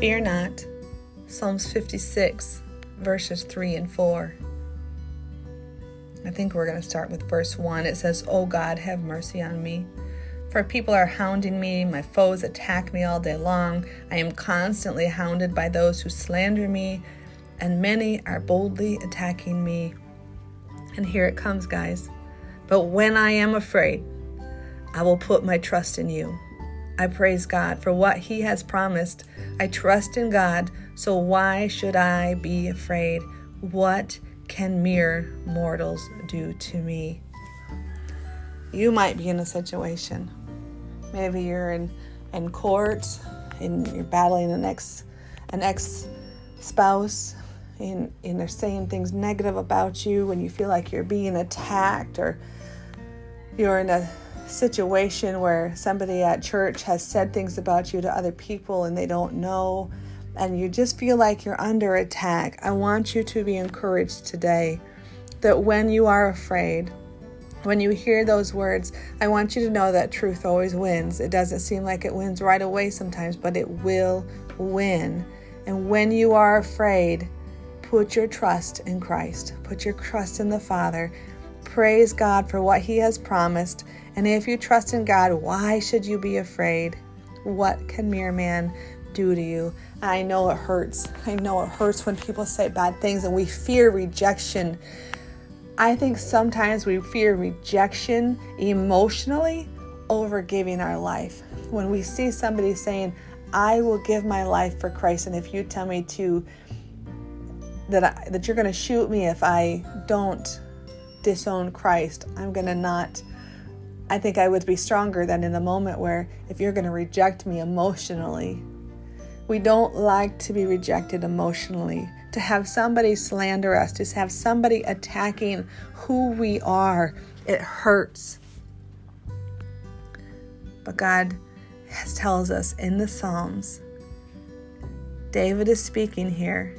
Fear not. Psalms 56, verses 3 and 4. I think we're going to start with verse 1. It says, O God, have mercy on me. For people are hounding me, my foes attack me all day long. I am constantly hounded by those who slander me, and many are boldly attacking me. And here it comes, guys. But when I am afraid, I will put my trust in you. I praise God for what He has promised. I trust in God, so why should I be afraid? What can mere mortals do to me? You might be in a situation. Maybe you're in, in court and you're battling an ex an ex spouse and, and they're saying things negative about you and you feel like you're being attacked or you're in a situation where somebody at church has said things about you to other people and they don't know, and you just feel like you're under attack, I want you to be encouraged today that when you are afraid, when you hear those words, I want you to know that truth always wins. It doesn't seem like it wins right away sometimes, but it will win. And when you are afraid, put your trust in Christ, put your trust in the Father. Praise God for what He has promised and if you trust in God, why should you be afraid? What can mere man do to you? I know it hurts. I know it hurts when people say bad things and we fear rejection. I think sometimes we fear rejection emotionally over giving our life. When we see somebody saying, I will give my life for Christ, and if you tell me to that I, that you're going to shoot me if I don't disown Christ, I'm going to not I think I would be stronger than in the moment where if you're going to reject me emotionally, we don't like to be rejected emotionally. To have somebody slander us, to have somebody attacking who we are, it hurts. But God tells us in the Psalms, David is speaking here,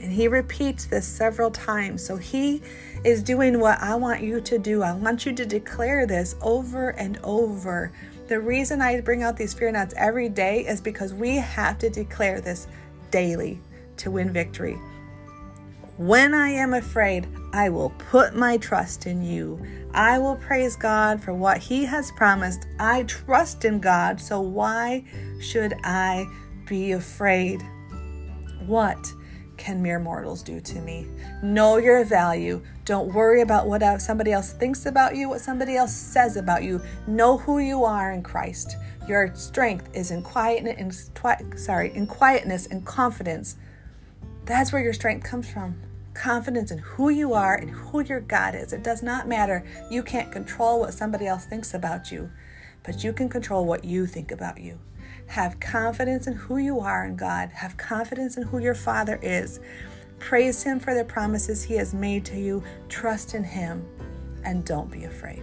and he repeats this several times. So he is doing what I want you to do. I want you to declare this over and over. The reason I bring out these fear nots every day is because we have to declare this daily to win victory. When I am afraid, I will put my trust in you. I will praise God for what He has promised. I trust in God, so why should I be afraid? What can mere mortals do to me? Know your value. Don't worry about what somebody else thinks about you, what somebody else says about you. Know who you are in Christ. Your strength is in quietness, in, sorry, in quietness and confidence. That's where your strength comes from. Confidence in who you are and who your God is. It does not matter. You can't control what somebody else thinks about you, but you can control what you think about you. Have confidence in who you are in God. Have confidence in who your Father is. Praise Him for the promises He has made to you. Trust in Him and don't be afraid.